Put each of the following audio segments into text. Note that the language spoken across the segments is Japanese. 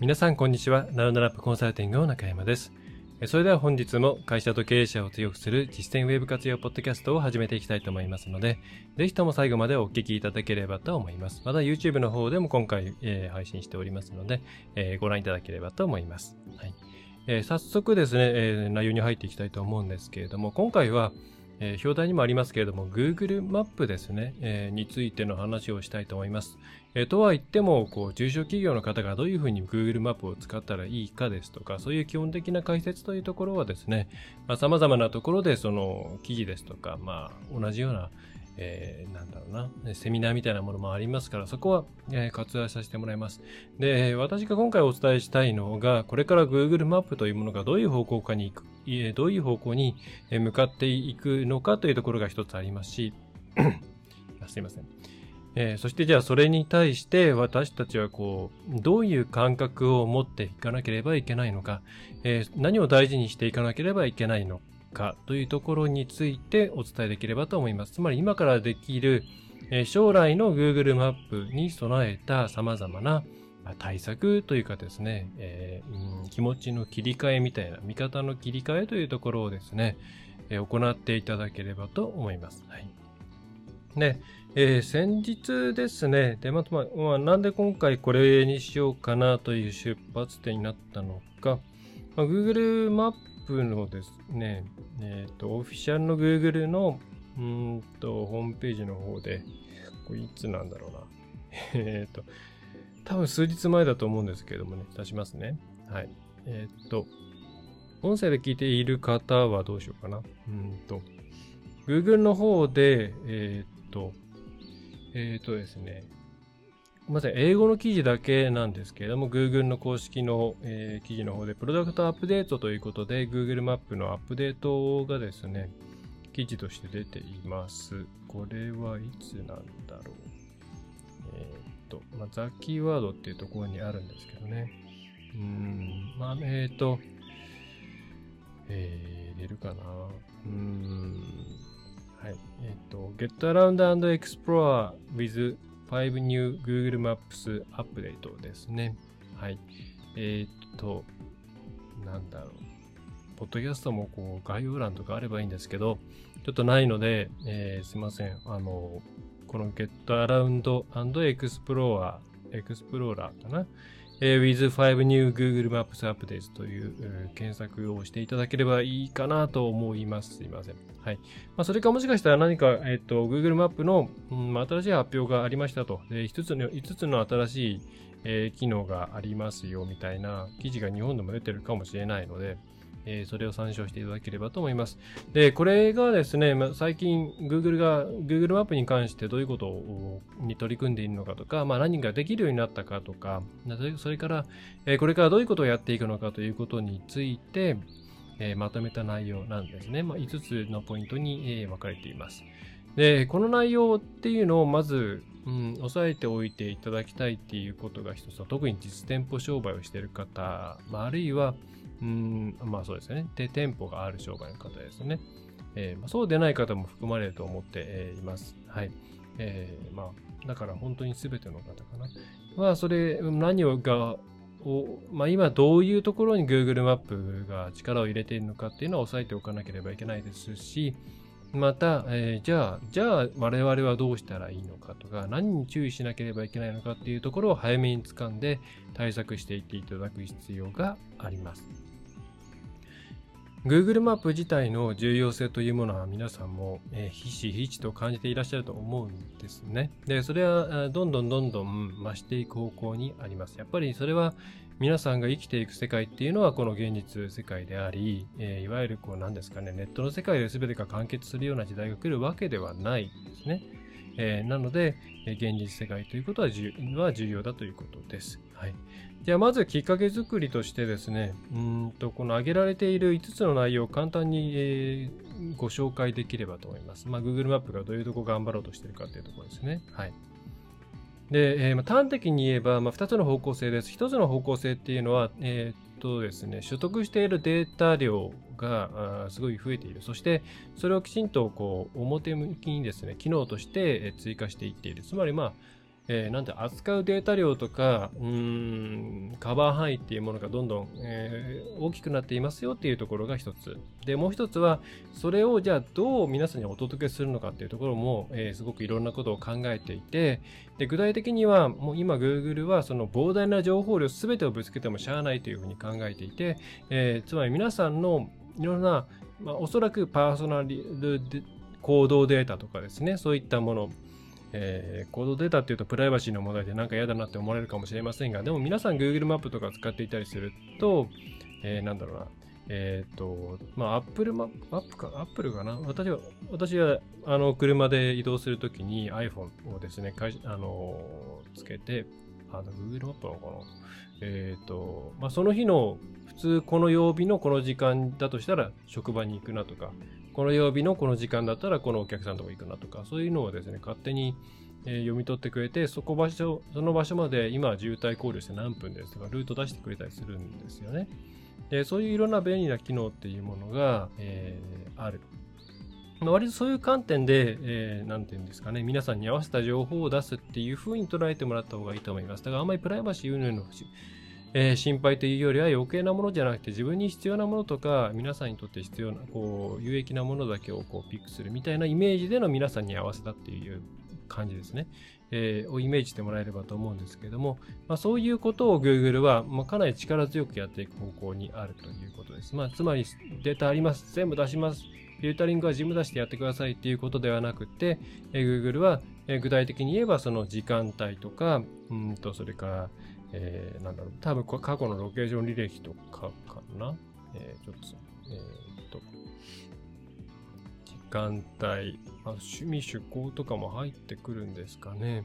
皆さんこんにちは。ナウンドラップコンサルティングの中山です。それでは本日も会社と経営者を強くする実践ウェブ活用ポッドキャストを始めていきたいと思いますので、ぜひとも最後までお聞きいただければと思います。また YouTube の方でも今回、えー、配信しておりますので、えー、ご覧いただければと思います。はいえー、早速ですね、え内容に入っていきたいと思うんですけれども、今回は、え、表題にもありますけれども、Google マップですね、え、についての話をしたいと思います。え、とは言っても、こう、中小企業の方がどういうふうに Google マップを使ったらいいかですとか、そういう基本的な解説というところはですね、まあ、様々なところでその記事ですとか、まあ、同じような、えー、なんだろうな、セミナーみたいなものもありますから、そこは、えー、割愛させてもらいます。で、私が今回お伝えしたいのが、これから Google マップというものがどういう方向かに行く、どういう方向に向かっていくのかというところが一つありますし、すいません。えー、そしてじゃあそれに対して私たちはこう、どういう感覚を持っていかなければいけないのか、えー、何を大事にしていかなければいけないのかというところについてお伝えできればと思います。つまり今からできる、えー、将来の Google マップに備えた様々な対策というかですね、えー、気持ちの切り替えみたいな、見方の切り替えというところをですね、え、行っていただければと思います。はい。で、えー、先日ですね、で、また、まあ、なんで今回これにしようかなという出発点になったのか、まあ、Google マップのですね、えっ、ー、と、オフィシャルの Google の、うんと、ホームページの方で、これいつなんだろうな。えっと、多分数日前だと思うんですけれどもね、出しますね。はい。えっ、と、音声で聞いている方はどうしようかな。うんと、Google の方で、えっ、と、えっ、ー、とですね、ません、英語の記事だけなんですけれども、Google の公式の、えー、記事の方で、プロダクトアップデートということで、Google マップのアップデートがですね、記事として出ています。これはいつなんだろう。えっ、ー、と、まあ、ザ・キーワードっていうところにあるんですけどね。うん、まあ、えっ、ー、と、えー、出るかな。うん。はい。えっ、ー、と、Get Around and Explore with 5 New Google Maps Update ですね。はい。えっ、ー、と、なんだろう。ポッドキャストもこう概要欄とかあればいいんですけど、ちょっとないので、えー、すいません。あの、この Get Around and Explorer、Explorer かな。えー、with5 new Google Maps Updates という、検索をしていただければいいかなと思います。すいません。はい。まあ、それかもしかしたら何か、えっ、と、Google マップの、うん、新しい発表がありましたと。で、5つの、5つの新しい、えー、機能がありますよみたいな記事が日本でも出てるかもしれないので、えー、それを参照していただければと思います。で、これがですね、まあ、最近 Google が Google マップに関してどういうことをに取り組んでいるのかとか、まあ、何ができるようになったかとか、それから、えー、これからどういうことをやっていくのかということについて、えー、まとめた内容なんですね。まあ、5つのポイントに、え分かれています。で、この内容っていうのをまず、うん、押さえておいていただきたいっていうことが一つは、特に実店舗商売をしている方、まあ、あるいは、うん、まあそうですね。で、店舗がある商売の方ですね。えーまあ、そうでない方も含まれると思って、えー、います。はい。えー、まあ、だから本当に全ての方かな。まあ、それ、何をが、を、まあ今どういうところに Google マップが力を入れているのかっていうのは押さえておかなければいけないですし、また、えー、じゃあ、じゃあ我々はどうしたらいいのかとか、何に注意しなければいけないのかっていうところを早めに掴んで対策していっていただく必要があります。Google マップ自体の重要性というものは皆さんも、えー、ひしひしと感じていらっしゃると思うんですね。で、それはどんどんどんどん増していく方向にあります。やっぱりそれは皆さんが生きていく世界っていうのはこの現実世界であり、えー、いわゆるこう何ですかね、ネットの世界で全てが完結するような時代が来るわけではないですね。えー、なので、現実世界ということは重要だということです。はい。じゃまずきっかけ作りとしてですね、うんとこの挙げられている5つの内容を簡単に、えー、ご紹介できればと思います。まあ、Google マップがどういうとこ頑張ろうとしているかというところですね。はい。で、えー、まあ、端的に言えば、まあ、2つの方向性です。1つの方向性っていうのは、えー、っとですね、取得しているデータ量がすごい増えている。そして、それをきちんとこう表向きにですね、機能として追加していっている。つまり、まあ、えー、なんて扱うデータ量とか、うん、カバー範囲っていうものがどんどん、えー、大きくなっていますよっていうところが一つ。で、もう一つは、それをじゃあどう皆さんにお届けするのかっていうところも、えー、すごくいろんなことを考えていて、で、具体的には、もう今 Google はその膨大な情報量すべてをぶつけてもしゃあないというふうに考えていて、えつまり皆さんのいろんな、まあ、おそらくパーソナル行動データとかですね、そういったもの、えー、コードデータっていうとプライバシーの問題でなんか嫌だなって思われるかもしれませんが、でも皆さん Google マップとか使っていたりすると、えー、なんだろうな、えっ、ー、と、まあ、Apple マップ、アップか、Apple かな？私は、私は、あの、車で移動するときに iPhone をですね、かいあの、つけて、あの、Google マップのかな？えっ、ー、と、まあ、その日の、普通この曜日のこの時間だとしたら職場に行くなとか、この曜日のこの時間だったらこのお客さんとこ行くなとか、そういうのをですね、勝手に、え読み取ってくれて、そこ場所、その場所まで今渋滞考慮して何分ですとか、ルート出してくれたりするんですよね。で、そういういろんな便利な機能っていうものが、えー、ある。割とそういう観点で、えー、ていうんですかね、皆さんに合わせた情報を出すっていう風に捉えてもらった方がいいと思います。だからあんまりプライバシー云々のえー、心配というよりは余計なものじゃなくて自分に必要なものとか皆さんにとって必要なこう有益なものだけをこうピックするみたいなイメージでの皆さんに合わせたっていう感じですね、えー、をイメージしてもらえればと思うんですけども、まあ、そういうことを Google は、まあ、かなり力強くやっていく方向にあるということです。まあ、つまりデータあります。全部出します。フィルタリングは自分出してやってくださいっていうことではなくて、えー、Google は、えー、具体的に言えばその時間帯とか、うんとそれから、えー、なんだろう、多分過去のロケーション履歴とかかな。えー、ちょっと、えー、っと、時間帯、あ、趣味趣向とかも入ってくるんですかね。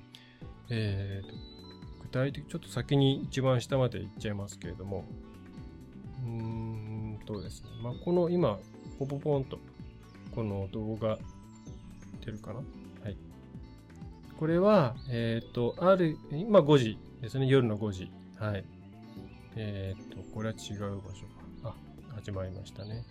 えー、と、具体的、ちょっと先に一番下まで行っちゃいますけれども、うーんとですね、まあ、この今、ポポポンと、この動画、出るかなはい。これは、えっ、と、ある、今5時ですね、夜の5時。はい。えっ、と、これは違う場所か。あ、始まりましたね。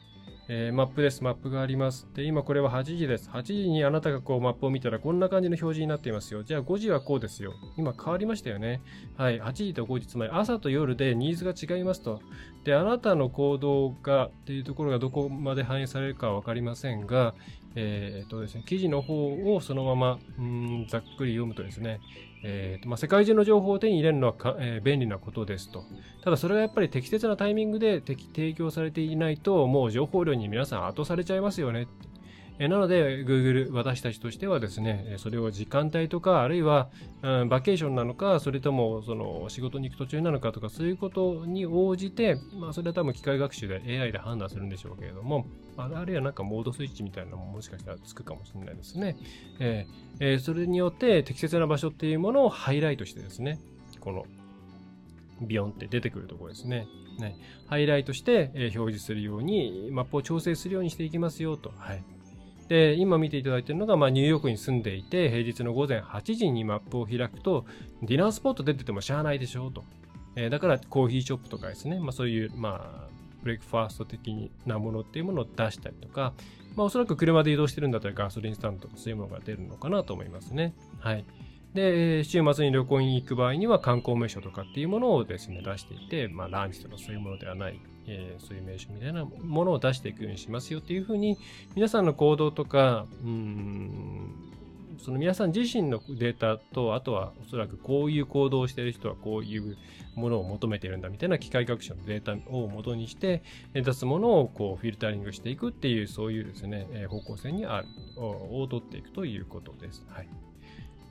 えー、マップです。マップがあります。で、今これは8時です。8時にあなたがこうマップを見たらこんな感じの表示になっていますよ。じゃあ5時はこうですよ。今変わりましたよね。はい。8時と5時、つまり朝と夜でニーズが違いますと。で、あなたの行動がっていうところがどこまで反映されるかはわかりませんが、えー、っとですね、記事の方をそのまま、うん、ざっくり読むとですね、えーとまあ、世界中の情報を手に入れるのはか、えー、便利なことですと。ただそれがやっぱり適切なタイミングで提供されていないと、もう情報量に皆さん後されちゃいますよね。え、なので、Google、私たちとしてはですね、それを時間帯とか、あるいは、うん、バケーションなのか、それともその仕事に行く途中なのかとか、そういうことに応じて、まあ、それは多分機械学習で AI で判断するんでしょうけれども、あるいはなんかモードスイッチみたいなのももしかしたらつくかもしれないですね。えーえー、それによって適切な場所っていうものをハイライトしてですね、このビヨンって出てくるところですね。ねハイライトして、えー、表示するように、マップを調整するようにしていきますよと。はい。で、今見ていただいているのが、まあ、ニューヨークに住んでいて、平日の午前8時にマップを開くと、ディナースポット出ててもしゃあないでしょうと。えー、だからコーヒーショップとかですね、まあ、そういう、まあ、ブレイクファースト的なものっていうものを出したりとか、まあ、おそらく車で移動してるんだったらガソリンスタンドとかそういうものが出るのかなと思いますね。はい。で、週末に旅行に行く場合には観光名所とかっていうものをですね、出していて、まあ、ランチとかそういうものではない、えー、そういう名所みたいなものを出していくようにしますよっていうふうに、皆さんの行動とか、うん、その皆さん自身のデータと、あとはおそらくこういう行動をしている人はこういうものを求めてるんだみたいな機械学習のデータを元にして出すものをこうフィルタリングしていくっていうそういうですね、方向性にあるを取っていくということです。はい。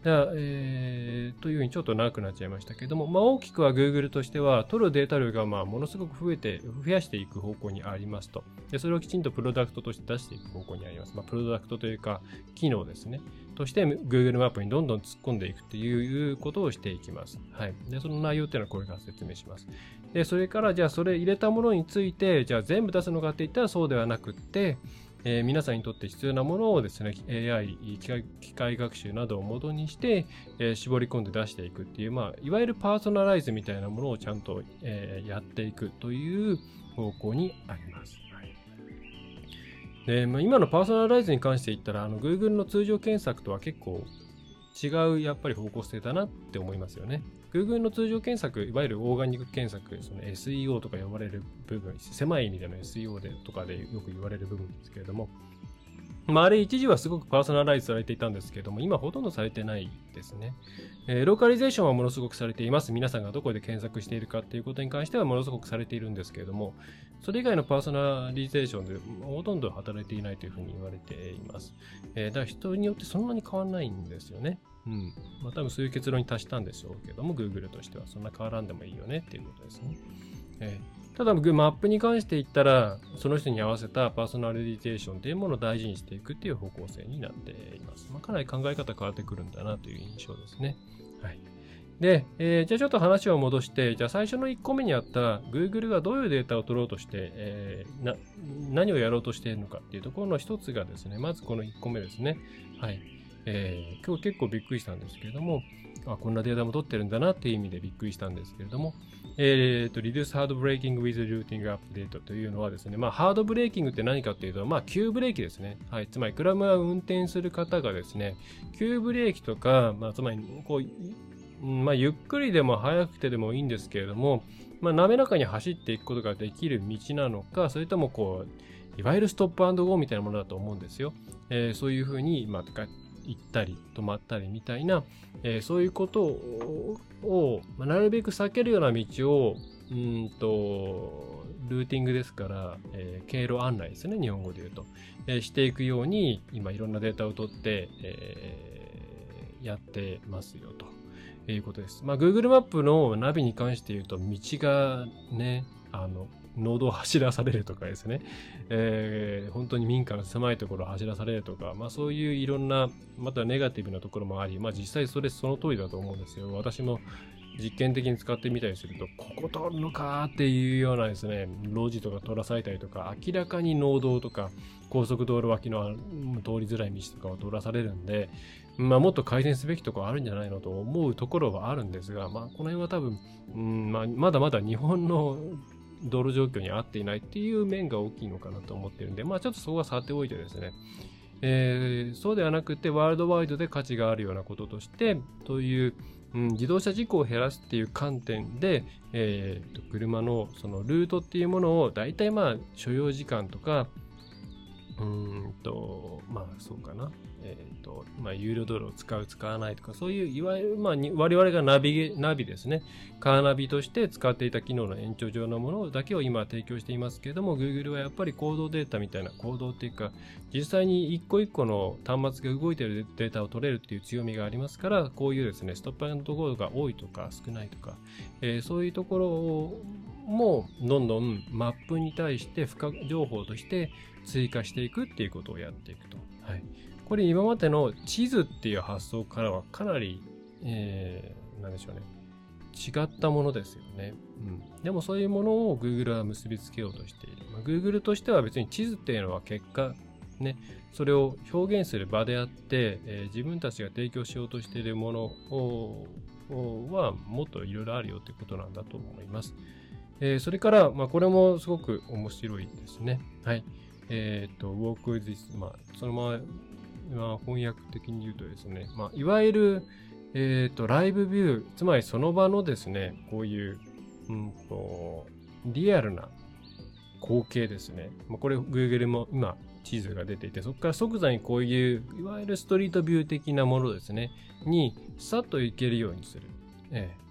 だえー、というふうにちょっと長くなっちゃいましたけども、まあ、大きくは Google としては、取るデータ量がまあものすごく増えて、増やしていく方向にありますと。で、それをきちんとプロダクトとして出していく方向にあります。まあ、プロダクトというか、機能ですね。として Google マップにどんどん突っ込んでいくということをしていきます。はい。で、その内容っていうのはこれから説明します。で、それからじゃあそれ入れたものについて、じゃあ全部出すのかって言ったらそうではなくって、えー、皆さんにとって必要なものをですね、AI、機械学習などを元にして、えー、絞り込んで出していくっていう、まあ、いわゆるパーソナライズみたいなものをちゃんと、えー、やっていくという方向にあります。でまあ、今のパーソナライズに関して言ったら、あの Google の通常検索とは結構違うやっぱり方向性だなって思いますよね。Google の通常検索、いわゆるオーガニック検索、その SEO とか呼ばれる部分、狭い意味での SEO でとかでよく言われる部分ですけれども、まあ、あれ一時はすごくパーソナライズされていたんですけれども、今ほとんどされてないですね。えー、ローカリゼーションはものすごくされています。皆さんがどこで検索しているかっていうことに関してはものすごくされているんですけれども、それ以外のパーソナリゼーションでほとんど働いていないというふうに言われています。えー、だから人によってそんなに変わらないんですよね。うん。まあ多分そういう結論に達したんでしょうけども、Google としてはそんな変わらんでもいいよねっていうことですね。えー、ただ、マップに関して言ったら、その人に合わせたパーソナルリゼーションというものを大事にしていくっていう方向性になっています。まあ、かなり考え方変わってくるんだなという印象ですね。はい。で、えー、じゃあちょっと話を戻して、じゃあ最初の1個目にあった Google がどういうデータを取ろうとして、えー、な何をやろうとしているのかっていうところの一つがですね、まずこの1個目ですね。はい。えー、今日結構びっくりしたんですけれども、あこんなデータも取ってるんだなっていう意味でびっくりしたんですけれども、えーと、Reduce Hard Braking with Routing Update というのはですね、まあ、ハードブレーキングって何かっていうと、まあ、急ブレーキですね。はい。つまり、クラムは運転する方がですね、急ブレーキとか、まあ、つまり、こう、まあ、ゆっくりでも速くてでもいいんですけれども、まあ、滑らかに走っていくことができる道なのか、それともこう、いわゆるストップゴーみたいなものだと思うんですよ。えー、そういうふうに、まあ、行ったり止まったりみたいな、えー、そういうことを、まあ、なるべく避けるような道をうんとルーティングですから、えー、経路案内ですね日本語で言うと、えー、していくように今いろんなデータを取って、えー、やってますよということです。まあ、Google マップのナビに関して言うと道がねあの農道を走らされるとかですね、えー、本当に民家の狭いところを走らされるとか、まあそういういろんな、またネガティブなところもあり、まあ実際それその通りだと思うんですよ。私も実験的に使ってみたりすると、ここ通るのかっていうようなですね、路地とか取らされたりとか、明らかに農道とか高速道路脇の通りづらい道とかを通らされるんで、まあもっと改善すべきところあるんじゃないのと思うところはあるんですが、まあこの辺は多分、うんまあ、まだまだ日本の道路状況に合っていないっていう面が大きいのかなと思ってるんで、まあちょっとそこは触っておいてですね、えー、そうではなくてワールドワイドで価値があるようなこととして、という、うん、自動車事故を減らすっていう観点で、えー、と車のそのルートっていうものを大体まあ所要時間とか、うんと、まあそうかな。え、ー、と、まあ、有料道路を使う、使わないとか、そういう、いわゆる、まあ、我々がナビ、ナビですね。カーナビとして使っていた機能の延長上のものだけを今提供していますけれども、Google はやっぱり行動データみたいな、行動っていうか、実際に一個一個の端末が動いているデータを取れるっていう強みがありますから、こういうですね、ストップアンドゴーが多いとか少ないとか、えー、そういうところもどんどんマップに対して付加情報として追加していくっていうことをやっていくと。はい。これ今までの地図っていう発想からはかなり、えー、なんでしょうね。違ったものですよね。うん。でもそういうものを Google は結びつけようとしている。まあ、Google としては別に地図っていうのは結果、ね、それを表現する場であって、えー、自分たちが提供しようとしているものをはもっといろいろあるよってことなんだと思います。えー、それから、まあ、これもすごく面白いですね。はい。えっ、ー、と、Walk this, まあ、そのまま翻訳的に言うとですね、まあ、いわゆる、えっ、ー、と、ライブビュー、つまりその場のですね、こういう、うんと、リアルな光景ですね。まあ、これ、Google も今、地図が出ていて、そこから即座にこういう、いわゆるストリートビュー的なものですね、に、さっと行けるようにする。ええ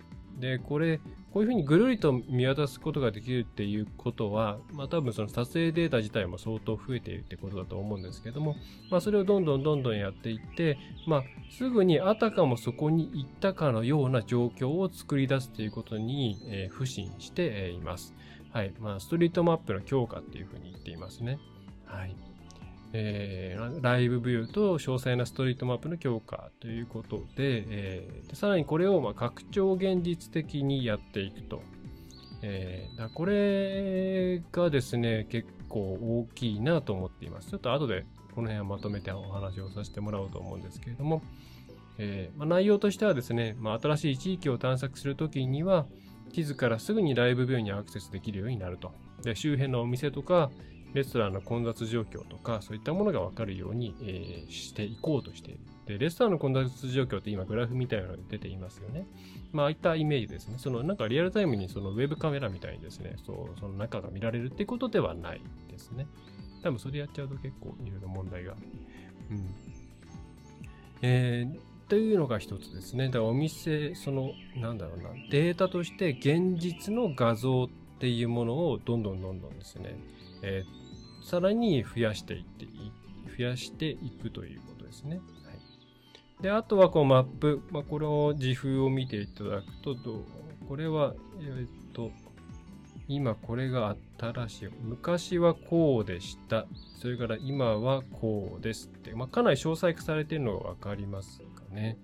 で、これ、こういうふうにぐるりと見渡すことができるっていうことは、まあ多分その撮影データ自体も相当増えているってことだと思うんですけども、まあそれをどんどんどんどんやっていって、まあすぐにあたかもそこに行ったかのような状況を作り出すということに、えー、不信しています。はい。まあストリートマップの強化っていうふうに言っていますね。はい。えー、ライブビューと詳細なストリートマップの強化ということで、えー、でさらにこれをまあ拡張現実的にやっていくと。えー、だこれがですね、結構大きいなと思っています。ちょっと後でこの辺はまとめてお話をさせてもらおうと思うんですけれども、えーまあ、内容としてはですね、まあ、新しい地域を探索するときには、地図からすぐにライブビューにアクセスできるようになると。で周辺のお店とか、レストランの混雑状況とか、そういったものがわかるように、えー、していこうとしている。で、レストランの混雑状況って今グラフみたいなのが出ていますよね。まあ、ああいったイメージですね。そのなんかリアルタイムにそのウェブカメラみたいにですね、そう、その中が見られるってことではないですね。多分それやっちゃうと結構いろいろ問題が。うん。えー、というのが一つですね。だからお店、その、なんだろうな、データとして現実の画像っていうものをどんどんどんどんですね、えー、さらに増やしていって増やしていくということですね。はい、で、あとはこうマップ、まあ、これを自風を見ていただくと、これは、えっと、今これが新しい。昔はこうでした。それから今はこうですって、まあ、かなり詳細化されているのがわかりますかね。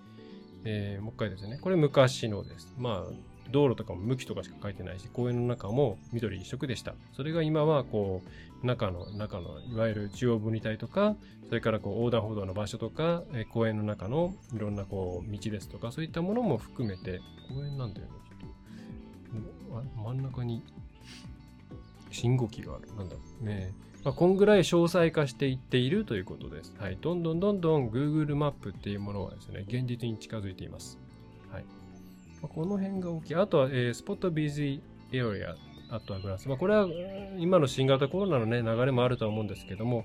えー、もう一回ですね。これ昔のです。まあ、道路とかも向きとかしか書いてないし、公園の中も緑一色でした。それが今は、こう、中の、中の、いわゆる中央分離帯とか、それからこう横断歩道の場所とか、えー、公園の中のいろんなこう、道ですとか、そういったものも含めて、公園なんだよね、きっと。真ん中に、信号機がある。なんだろうね。まあ、こんぐらい詳細化していっているということです。はい。どんどんどんどん Google マップっていうものはですね、現実に近づいています。この辺が大きい。あとは、えー、スポットビジーエリア、あとはグラス。まあ、これは今の新型コロナのね、流れもあるとは思うんですけども、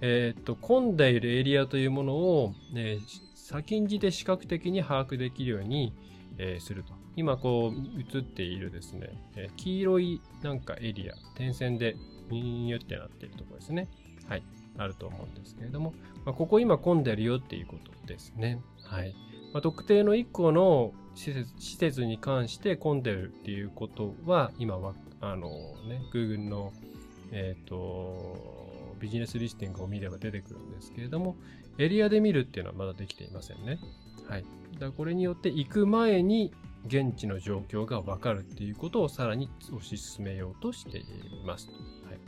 えー、っと、混んでいるエリアというものを、ね、先んじて視覚的に把握できるように、えー、すると。今こう映っているですね、え、黄色いなんかエリア、点線でニューってなっているところですね。はい。あると思うんですけれども、まあ、ここ今混んでるよっていうことですね。はい。まあ、特定の1個の施設施設に関して混んでるっていうことは、今は、あのね、Google の、えっ、ー、と、ビジネスリスティングを見れば出てくるんですけれども、エリアで見るっていうのはまだできていませんね。はい。だからこれによって行く前に現地の状況がわかるっていうことをさらに推し進めようとしています。はい。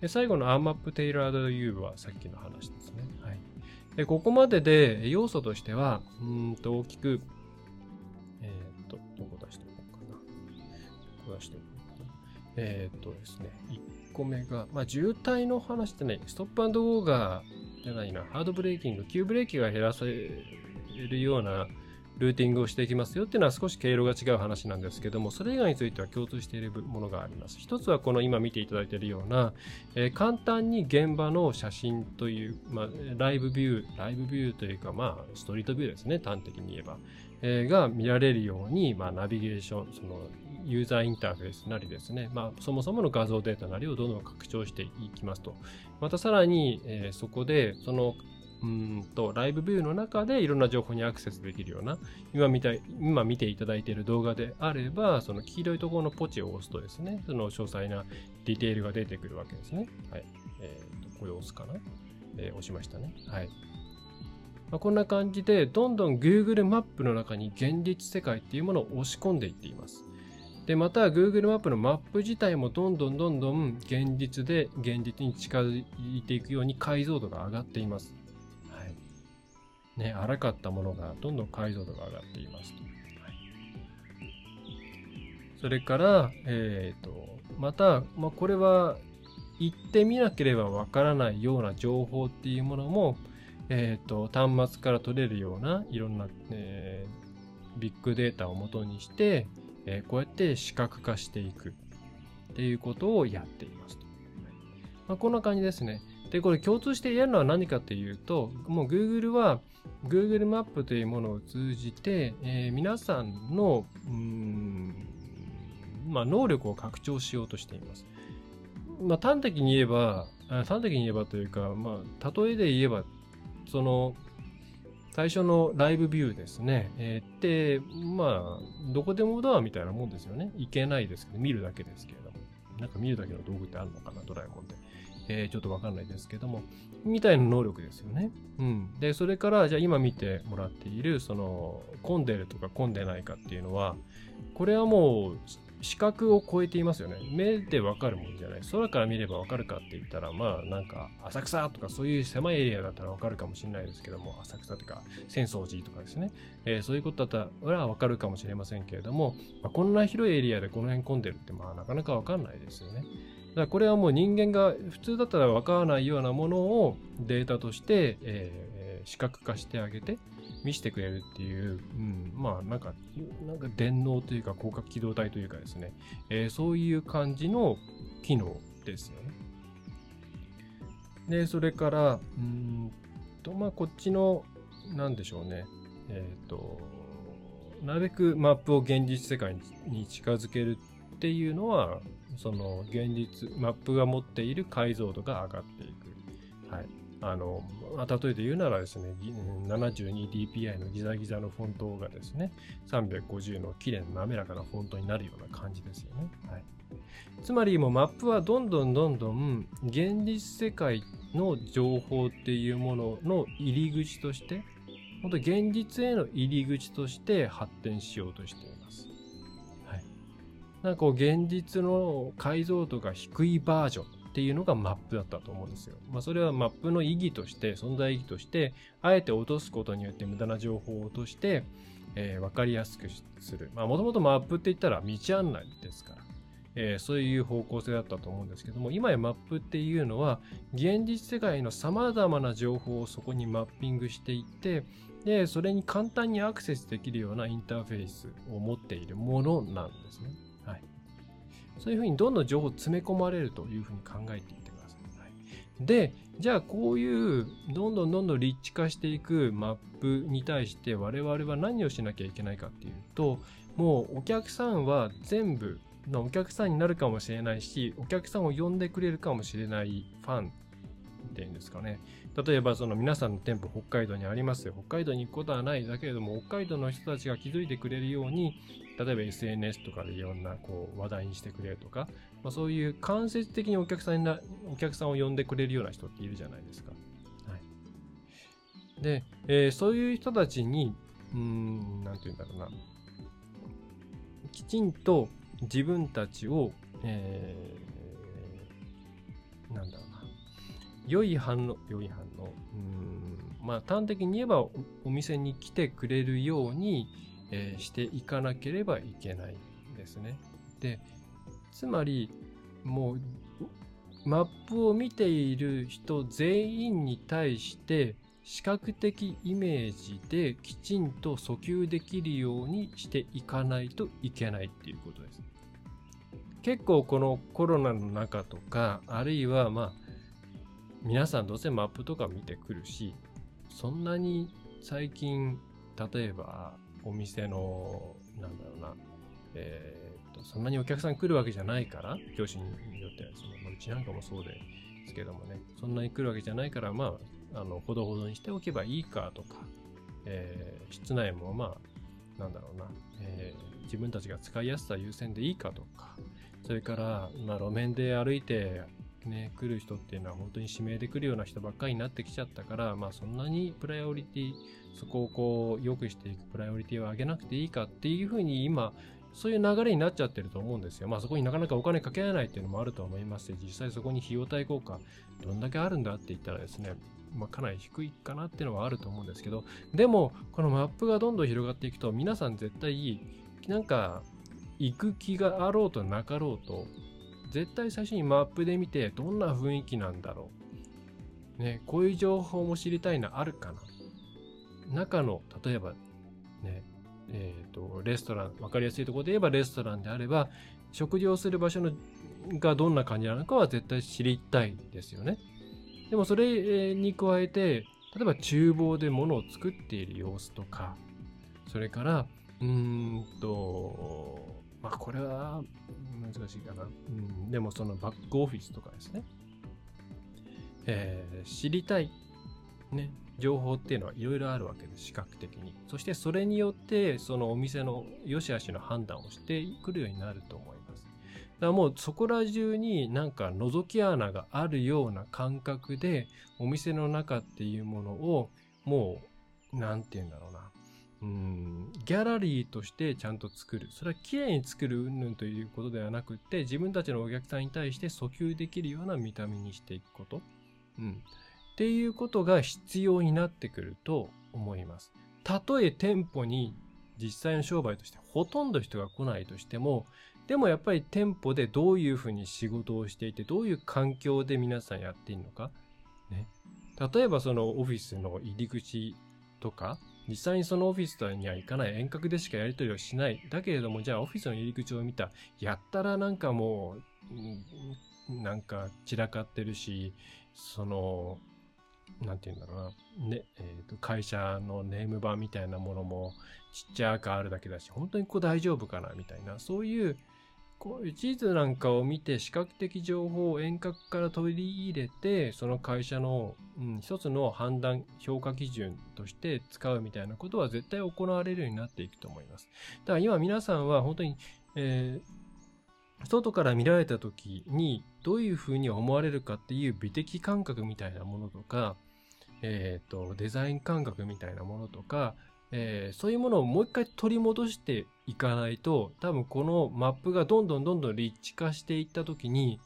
で最後の ARMAP Tailored U はさっきの話ですね。はい。でここまでで要素としては、うんと大きくえっとどこ出しておこうかな。ここ出しておこうかな。えー、っとですね、1個目が、まあ、渋滞の話ってね、ストップゴーが、じゃないな、ハードブレーキング、急ブレーキが減らせるようなルーティングをしていきますよっていうのは少し経路が違う話なんですけども、それ以外については共通しているものがあります。一つはこの今見ていただいているような、えー、簡単に現場の写真という、まあ、ライブビュー、ライブビューというか、まあ、ストリートビューですね、端的に言えば。えー、が見られるように、まあ、ナビゲーション、そのユーザーインターフェースなりですね、まあ、そもそもの画像データなりをどんどん拡張していきますと。またさらに、えー、そこで、そのうんとライブビューの中でいろんな情報にアクセスできるような今見た今見ていただいている動画であればその黄色いところのポチを押すとですねその詳細なディテールが出てくるわけですね。はい。えー、とこれを押すかな、えー、押しましたね。はい。まあ、こんな感じで、どんどん Google マップの中に現実世界っていうものを押し込んでいっています。で、また Google マップのマップ自体もどんどんどんどん現実で現実に近づいていくように解像度が上がっています。ね、荒かったものがどんどん解像度が上がっていますと。それから、えっ、ー、と、また、まあ、これは行ってみなければわからないような情報っていうものもえっ、ー、と、端末から取れるようないろんな、えー、ビッグデータを元にして、えー、こうやって視覚化していくっていうことをやっていますと。まあ、こんな感じですね。で、これ共通して言えるのは何かっていうと、もう Google は Google マップというものを通じて、えー、皆さんの、うん、まあ、能力を拡張しようとしています。まあ、端的に言えば、端的に言えばというか、まあ、例えで言えば、その、最初のライブビューですね。えー、で、まあ、どこでもドアみたいなもんですよね。行けないですけど、見るだけですけれども。なんか見るだけの道具ってあるのかな、ドラえもんで。え、ちょっとわかんないですけども、みたいな能力ですよね。うん。で、それから、じゃあ今見てもらっている、その、混んでるとか混んでないかっていうのは、これはもう、視覚を超えていますよね。目でわかるもんじゃない。空から見ればわかるかって言ったら、まあなんか浅草とかそういう狭いエリアだったらわかるかもしれないですけども、浅草とか浅草寺とかですね。えー、そういうことだったらわかるかもしれませんけれども、まあ、こんな広いエリアでこの辺混んでるってまあなかなかわかんないですよね。だからこれはもう人間が普通だったらわからないようなものをデータとして、えー、視覚化してあげて、見せてくれるっていう、うん、まあなんか、なんか電脳というか広角機動体というかですね、えー、そういう感じの機能ですよね。で、それから、うんと、まあこっちの、なんでしょうね、えっ、ー、と、なるべくマップを現実世界に近づけるっていうのは、その現実、マップが持っている解像度が上がっていく。はい。あの、例えて言うならですね、72dpi のギザギザのフォントがですね、350の綺麗な滑らかなフォントになるような感じですよね。はい。つまりもうマップはどんどんどんどん現実世界の情報っていうものの入り口として、本当現実への入り口として発展しようとしています。はい。なんかこう現実の解像度が低いバージョンっていうのがマップだったと思うんですよ。まあ、それはマップの意義として、存在意義として、あえて落とすことによって無駄な情報を落として、えー、分かりやすくする。まあ、もともとマップって言ったら道案内ですから、えー、そういう方向性だったと思うんですけども、今やマップっていうのは、現実世界の様々な情報をそこにマッピングしていって、で、それに簡単にアクセスできるようなインターフェースを持っているものなんですね。そういうふうにどんどん情報を詰め込まれるというふうに考えていってください。はい、で、じゃあこういうどんどんどんどん立地化していくマップに対して我々は何をしなきゃいけないかっていうと、もうお客さんは全部のお客さんになるかもしれないし、お客さんを呼んでくれるかもしれないファンっていうんですかね。例えばその皆さんの店舗北海道にありますよ。北海道に行くことはないだけれども、北海道の人たちが気づいてくれるように、例えば SNS とかでいろんなこう話題にしてくれるとか、まあ、そういう間接的にお客さんにな、お客さんを呼んでくれるような人っているじゃないですか。はい。で、えー、そういう人たちに、うん、なんて言うんだろうな。きちんと自分たちを、えー、なんだろうな。良い反応、良い反応。うん、まあ端的に言えばお店に来てくれるように、えー、していかなければいけないんですね。で、つまり、もう、マップを見ている人全員に対して視覚的イメージできちんと訴求できるようにしていかないといけないっていうことです。結構このコロナの中とか、あるいはまあ、皆さんどうせマップとか見てくるし、そんなに最近、例えばお店の、なんだろうな、えー、っと、そんなにお客さん来るわけじゃないから、業種によってはですね、まあ、うちなんかもそうですけどもね、そんなに来るわけじゃないから、まあ、あの、ほどほどにしておけばいいかとか、えー、室内もまあ、なんだろうな、えー、自分たちが使いやすさ優先でいいかとか、それから、まあ、路面で歩いてね、来る人っていうのは本当に指名で来るような人ばっかりになってきちゃったから、まあそんなにプライオリティ、そこをこう良くしていくプライオリティを上げなくていいかっていうふうに今、そういう流れになっちゃってると思うんですよ。まあそこになかなかお金かけられないっていうのもあると思いますし、実際そこに費用対効果、どんだけあるんだって言ったらですね、まあかなり低いかなっていうのはあると思うんですけど、でも、このマップがどんどん広がっていくと、皆さん絶対、なんか、行く気があろうとなかろうと、絶対最初にマップで見てどんな雰囲気なんだろう。ね、こういう情報も知りたいのあるかな。中の、例えば、ね、えっ、ー、と、レストラン、わかりやすいところで言えばレストランであれば、食事をする場所のがどんな感じなのかは絶対知りたいですよね。でもそれに加えて、例えば厨房で物を作っている様子とか、それから、うーんと、まあこれは難しいかな。うん、でもそのバックオフィスとかですね。えー、知りたい、ね、情報っていうのはいろいろあるわけです、視覚的に。そしてそれによって、そのお店の良し悪しの判断をしてくるようになると思います。だからもうそこら中になんか覗き穴があるような感覚で、お店の中っていうものを、もう、なんて言うんだろうな。うん、ギャラリーとしてちゃんと作る。それは綺麗に作る云々ということではなくて、自分たちのお客さんに対して訴求できるような見た目にしていくこと。うん。っていうことが必要になってくると思います。たとえ店舗に実際の商売としてほとんど人が来ないとしても、でもやっぱり店舗でどういうふうに仕事をしていて、どういう環境で皆さんやっているのか。ね。例えばそのオフィスの入り口とか、実際にそのオフィスには行かない遠隔でしかやり取りをしない。だけれども、じゃあオフィスの入り口を見た。やったらなんかもう、なんか散らかってるし、その、なんて言うんだろうな。ね、えっ、ー、と、会社のネーム版みたいなものもちっちゃくあるだけだし、本当にここ大丈夫かなみたいな、そういうこういう地図なんかを見て視覚的情報を遠隔から取り入れて、その会社の、うん、一つの判断、評価基準として使うみたいなことは絶対行われるようになっていくと思います。だから今皆さんは本当に、えー、外から見られた時にどういうふうに思われるかっていう美的感覚みたいなものとか、えっ、ー、と、デザイン感覚みたいなものとか、えー、そういうものをもう一回取り戻していかないと、多分このマップがどんどんどんどん立地化していったときに、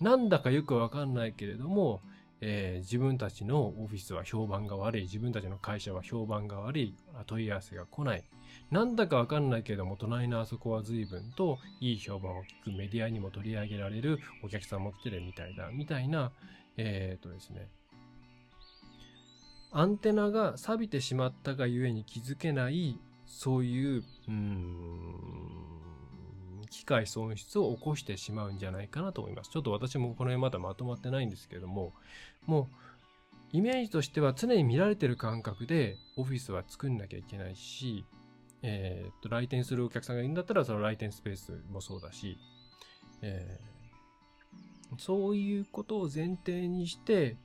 なんだかよくわかんないけれども、えー、自分たちのオフィスは評判が悪い、自分たちの会社は評判が悪い、問い合わせが来ない。なんだかわかんないけれども、隣のあそこは随分といい評判を聞くメディアにも取り上げられるお客さんも来てるみたいだ、みたいな、えー、っとですね、アンテナが錆びてしまったがゆえに気づけない、そういう、うん、機械損失を起こしてしまうんじゃないかなと思います。ちょっと私もこの辺まだまとまってないんですけども、もう、イメージとしては常に見られてる感覚でオフィスは作んなきゃいけないし、えー、っと、来店するお客さんがいるんだったら、その来店スペースもそうだし、えー、そういうことを前提にして、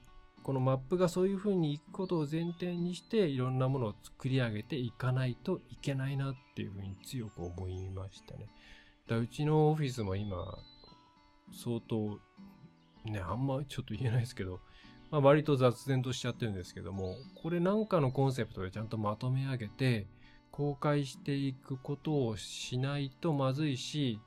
このマップがそういう風に行くことを前提にしていろんなものを作り上げていかないといけないなっていう風に強く思いましたね。だうちのオフィスも今相当ね、あんまちょっと言えないですけど、まあ、割と雑然としちゃってるんですけども、これなんかのコンセプトでちゃんとまとめ上げて、公開していくことをしないとまずいし、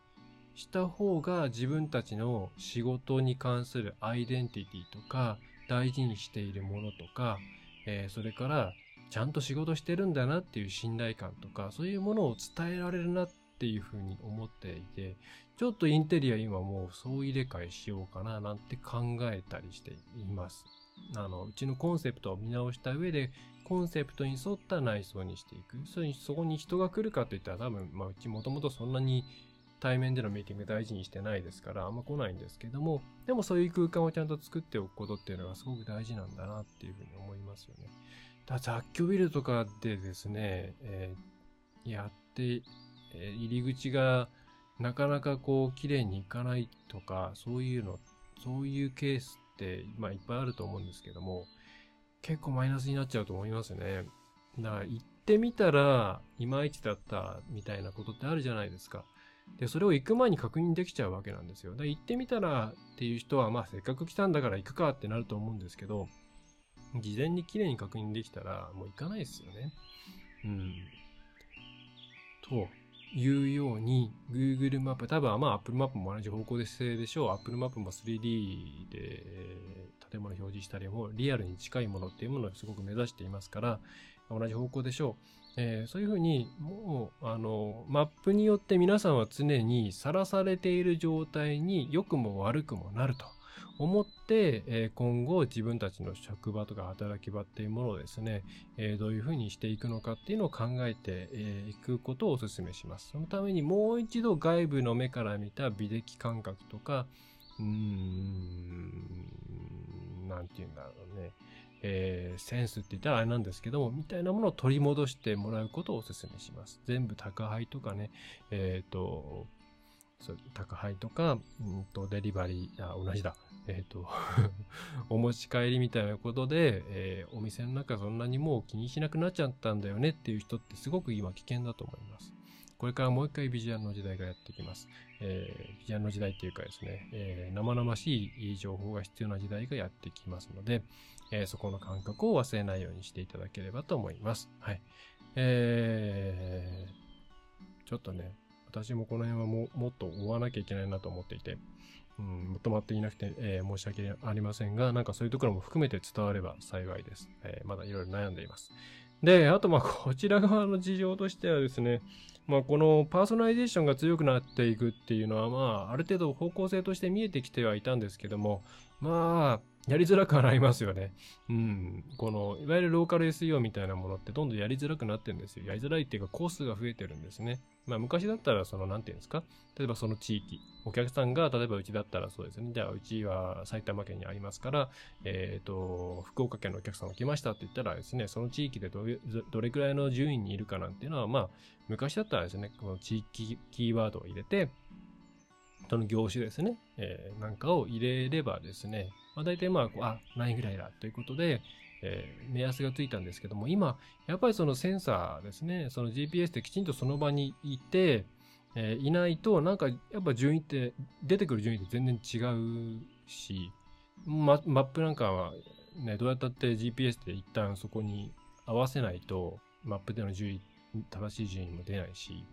した方が自分たちの仕事に関するアイデンティティとか、大事にしているものとか、えー、それからちゃんと仕事してるんだなっていう信頼感とか、そういうものを伝えられるなっていうふうに思っていて、ちょっとインテリア今もう総入れ替えしようかななんて考えたりしています。あの、うちのコンセプトを見直した上で、コンセプトに沿った内装にしていく。それに、そこに人が来るかといったら多分、まあうちもともとそんなに対面でのミーティング大事にしてないですから、あんま来ないんですけども、でもそういう空間をちゃんと作っておくことっていうのがすごく大事なんだなっていうふうに思いますよね。だ雑居ビルとかでですね、えー、やって、え、入り口がなかなかこう綺麗にいかないとか、そういうの、そういうケースって、まあいっぱいあると思うんですけども、結構マイナスになっちゃうと思いますね。だから行ってみたら、いまいちだったみたいなことってあるじゃないですか。で、それを行く前に確認できちゃうわけなんですよ。だ行ってみたらっていう人は、まあせっかく来たんだから行くかってなると思うんですけど、事前に綺麗に確認できたらもう行かないですよね。うん。というように Google マップ、多分まあ Apple マップも同じ方向で性でしょう。Apple マップも 3D で建物表示したりもリアルに近いものっていうものをすごく目指していますから、同じ方向でしょう。えー、そういうふうに、もう、あの、マップによって皆さんは常にさらされている状態に良くも悪くもなると思って、え、今後自分たちの職場とか働き場っていうものをですね、え、どういうふうにしていくのかっていうのを考えてい、くことをお勧めします。そのためにもう一度外部の目から見た美的感覚とか、うーん、なんて言うんだろうね、えー、センスって言ったらあれなんですけども、みたいなものを取り戻してもらうことをお勧めします。全部宅配とかね、えっ、ー、と、そう宅配とか、うんと、デリバリー、あ、同じだ。えっ、ー、とお持ち帰りみたいなことで、えー、お店の中そんなにもう気にしなくなっちゃったんだよねっていう人ってすごく今危険だと思います。これからもう一回ビジュアルの時代がやってきます。えー、ビジュアルの時代っていうかですね、えー、生々しい情報が必要な時代がやってきますので、えー、そこの感覚を忘れないようにしていただければと思います。はい。えー、ちょっとね、私もこの辺はももっと追わなきゃいけないなと思っていて、うん、まとまっていなくて、えー、申し訳ありませんが、なんかそういうところも含めて伝われば幸いです。えー、まだいろいろ悩んでいます。で、あとまあこちら側の事情としてはですね、まあこのパーソナリゼーションが強くなっていくっていうのはまあある程度方向性として見えてきてはいたんですけども、まあやりづらくはなりますよね。うん。この、いわゆるローカル SEO みたいなものってどんどんやりづらくなってるんですよ。やりづらいっていうか、コースが増えてるんですね。まあ、昔だったら、その、なんていうんですか？例えばその地域。お客さんが、例えばうちだったらそうですね。じゃあ、うちは埼玉県にありますから、えっ、ー、と、福岡県のお客さんが来ましたって言ったらですね、その地域でどれどれくらいの順位にいるかなんていうのは、まあ、昔だったらですね、この地域キーワードを入れて、その業種ですね、えー、なんかを入れればですね、まあ、大体まあ、あ、何位ぐらいだということで、えー、目安がついたんですけども、今、やっぱりそのセンサーですね、その GPS できちんとその場にいて、えー、いないと、なんかやっぱ順位って、出てくる順位って全然違うし、ママップなんかはね、どうやったって GPS で一旦そこに合わせないと、マップでの順位、正しい順位も出ないし、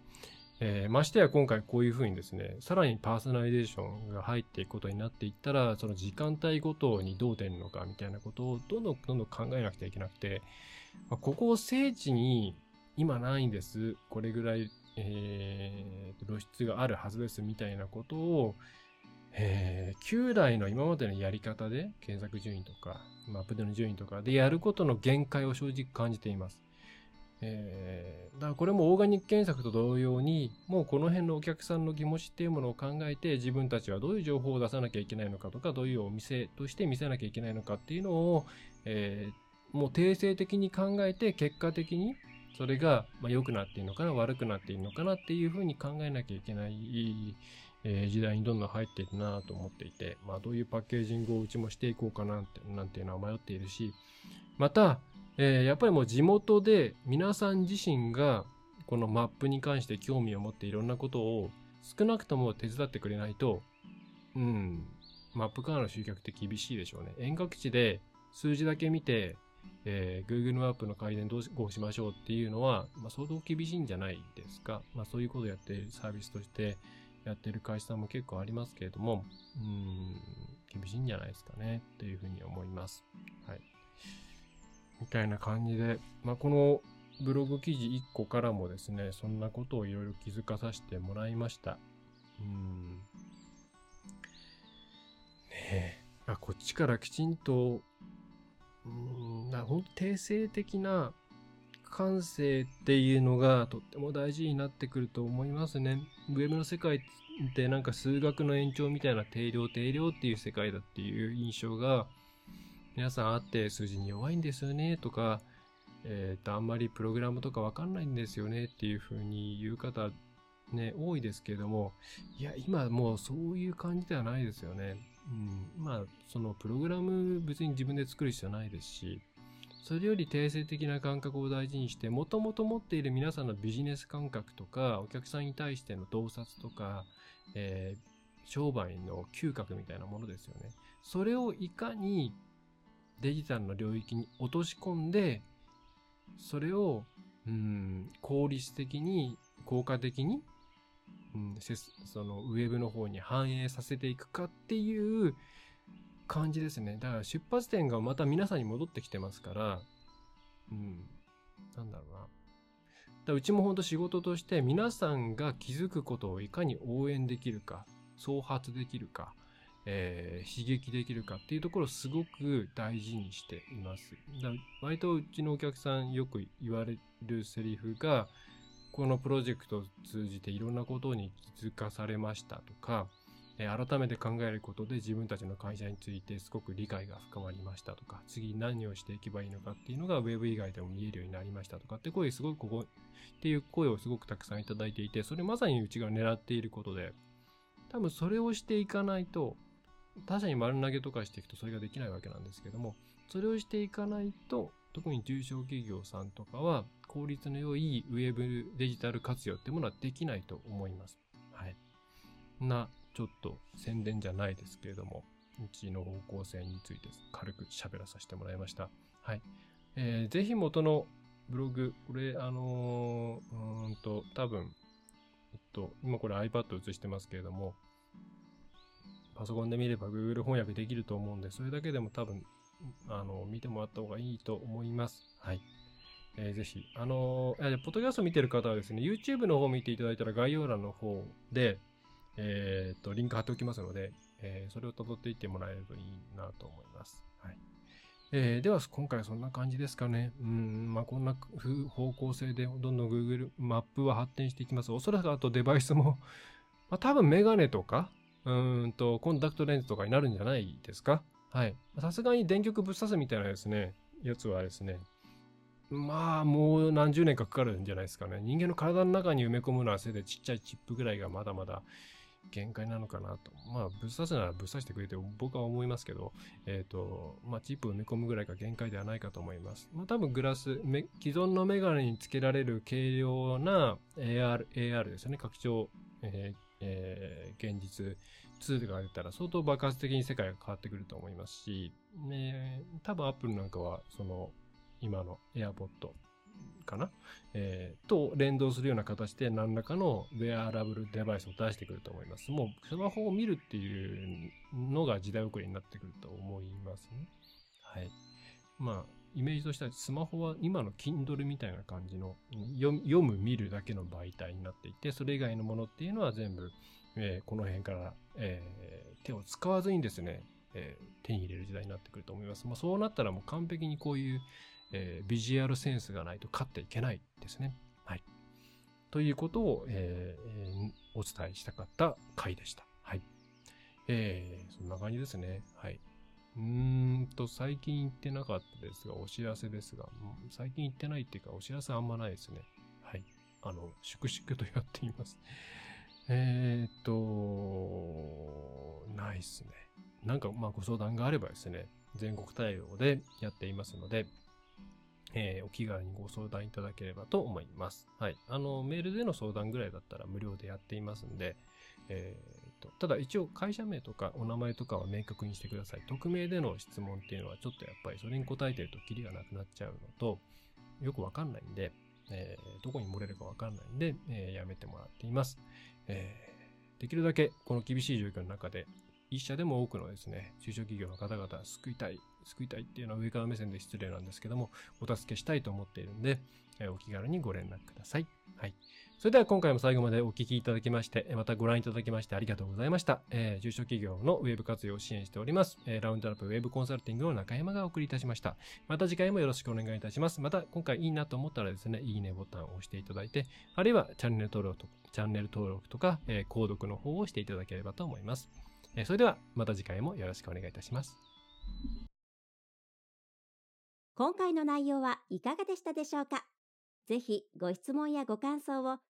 えー、ましてや今回こういうふうにですね、さらにパーソナリゼーションが入っていくことになっていったら、その時間帯ごとにどう出るのかみたいなことをどんどんどんどん考えなくちゃいけなくて、まあ、ここを聖地に今ないんです。これぐらい、えー、露出があるはずですみたいなことを、えー、旧来の今までのやり方で検索順位とか、マップでの順位とかでやることの限界を正直感じています。えー、だからこれもオーガニック検索と同様に、もうこの辺のお客さんの気持ちっていうものを考えて、自分たちはどういう情報を出さなきゃいけないのかとか、どういうお店として見せなきゃいけないのかっていうのを、えー、もう定性的に考えて、結果的にそれが、まあ、良くなっているのかな、悪くなっているのかなっていうふうに考えなきゃいけない、えー、時代にどんどん入っているなと思っていて、まあどういうパッケージングをうちもしていこうかなって、なんていうのは迷っているし、また、えー、やっぱりもう地元で皆さん自身がこのマップに関して興味を持っていろんなことを少なくとも手伝ってくれないと、うん、マップからの集客って厳しいでしょうね。遠隔地で数字だけ見て、えー、Google マップの改善どうしましょうっていうのは、まあ、相当厳しいんじゃないですか。まあ、そういうことをやっているサービスとしてやってる会社さんも結構ありますけれども、うん、厳しいんじゃないですかね、というふうに思います。はい。みたいな感じで、まあ、このブログ記事1個からもですね、そんなことをいろいろ気づかさせてもらいました。うん。ねえ。あ、こっちからきちんと、うん、な本当定性的な感性っていうのがとっても大事になってくると思いますね。ウェブの世界ってなんか数学の延長みたいな定量定量っていう世界だっていう印象が皆さんあって数字に弱いんですよねとか、えっ、と、あんまりプログラムとかわかんないんですよねっていう風に言う方ね、多いですけれども、いや、今もうそういう感じではないですよね。うん。まあ、そのプログラム別に自分で作る必要ないですし、それより定性的な感覚を大事にして、もともと持っている皆さんのビジネス感覚とか、お客さんに対しての洞察とか、えー、商売の嗅覚みたいなものですよね。それをいかにデジタルの領域に落とし込んで、それを、うん、効率的に、効果的に、うん、そのウェブの方に反映させていくかっていう感じですね。だから出発点がまた皆さんに戻ってきてますから、うん、なんだろうな。だうちも本当仕事として皆さんが気づくことをいかに応援できるか、創発できるか、えー、刺激できるかっていうところをすごく大事にしています。だ割とうちのお客さんよく言われるセリフが、このプロジェクトを通じていろんなことに気づかされましたとか、えー改めて考えることで自分たちの会社についてすごく理解が深まりましたとか、次何をしていけばいいのかっていうのが Web 以外でも見えるようになりましたとかって声すごくここっていう声をすごくたくさんいただいていて、それまさにうちが狙っていることで、多分それをしていかないと、他社に丸投げとかしていくとそれができないわけなんですけども、それをしていかないと、特に中小企業さんとかは効率の良いウェブデジタル活用ってものはできないと思います。はい。な、ちょっと宣伝じゃないですけれども、うちの方向性について軽く喋らさせてもらいました。はい。えーぜひ元のブログ、これ、あのーうーんと、多分、えっと、今これ iPad 映してますけれども、パソコンで見れば Google 翻訳できると思うんで、それだけでも多分、あの、見てもらった方がいいと思います。はい。えーぜひ、あのー、ポッドキャスト見てる方はですね、YouTube の方見ていただいたら概要欄の方で、えーっと、リンク貼っておきますので、えーそれを辿っていってもらえるといいなと思います。はい。えーでは、今回はそんな感じですかね。うん、まあ、こんな方向性でどんどん Google マップは発展していきます。おそらくあとデバイスも、まあ、多分メガネとか、うんと、コンタクトレンズとかになるんじゃないですか？はい。さすがに電極ぶっ刺すみたいなですね、やつはですね、まあ、もう何十年かかかるんじゃないですかね。人間の体の中に埋め込むのはせいでちっちゃいチップぐらいがまだまだ限界なのかなと。まあ、ぶっ刺すならぶっ刺してくれて僕は思いますけど、えっ、と、まあ、チップを埋め込むぐらいが限界ではないかと思います。まあ、多分グラス、既存のメガネにつけられる軽量な AR、AR ですよね。拡張、えーえー現実ツールが出たら相当爆発的に世界が変わってくると思いますし、ね、多分 Apple なんかは、その、今の AirPod かな、えーと連動するような形で何らかのウェアラブルデバイスを出してくると思います。もうスマホを見るっていうのが時代遅れになってくると思いますね。はい。まあ、イメージとしてはスマホは今の Kindle みたいな感じの読む、見るだけの媒体になっていて、それ以外のものっていうのは全部、えーこの辺から、えー手を使わずにですね、えー手に入れる時代になってくると思います。まあ、そうなったらもう完璧にこういう、えビジュアルセンスがないと勝っていけないですね。はい。ということを、お伝えしたかった回でした。はい。えそんな感じですね。はい。うーんと、最近行ってなかったですが、お知らせですが、最近行ってないっていうか、お知らせあんまないですね。はい。あの、粛々とやっています。えーっと、ないっすね。なんか、まあ、ご相談があればですね、全国対応でやっていますので、えーお気軽にご相談いただければと思います。はい。あの、メールでの相談ぐらいだったら無料でやっていますんで、えと、ただ一応会社名とかお名前とかは明確にしてください。匿名での質問っていうのはちょっとやっぱりそれに答えてるとキリがなくなっちゃうのと、よくわかんないんで、えーどこに漏れるかわかんないんで、えーやめてもらっています。えーできるだけこの厳しい状況の中で、一社でも多くのですね、中小企業の方々救いたい、救いたいっていうのは上から目線で失礼なんですけども、お助けしたいと思っているんで、えーお気軽にご連絡ください。はい。それでは今回も最後までお聞きいただきまして、またご覧いただきましてありがとうございました。えー中小企業のウェブ活用を支援しております、えーラウンドアップウェブコンサルティングの中山がお送りいたしました。また次回もよろしくお願いいたします。また今回いいなと思ったらですね、いいねボタンを押していただいて、あるいはチャンネル登録とチャンネル登録とか、えー購読の方をしていただければと思います。えーそれではまた次回もよろしくお願いいたします。今回の内容はいかがでしたでしょうか？ぜひご質問やご感想を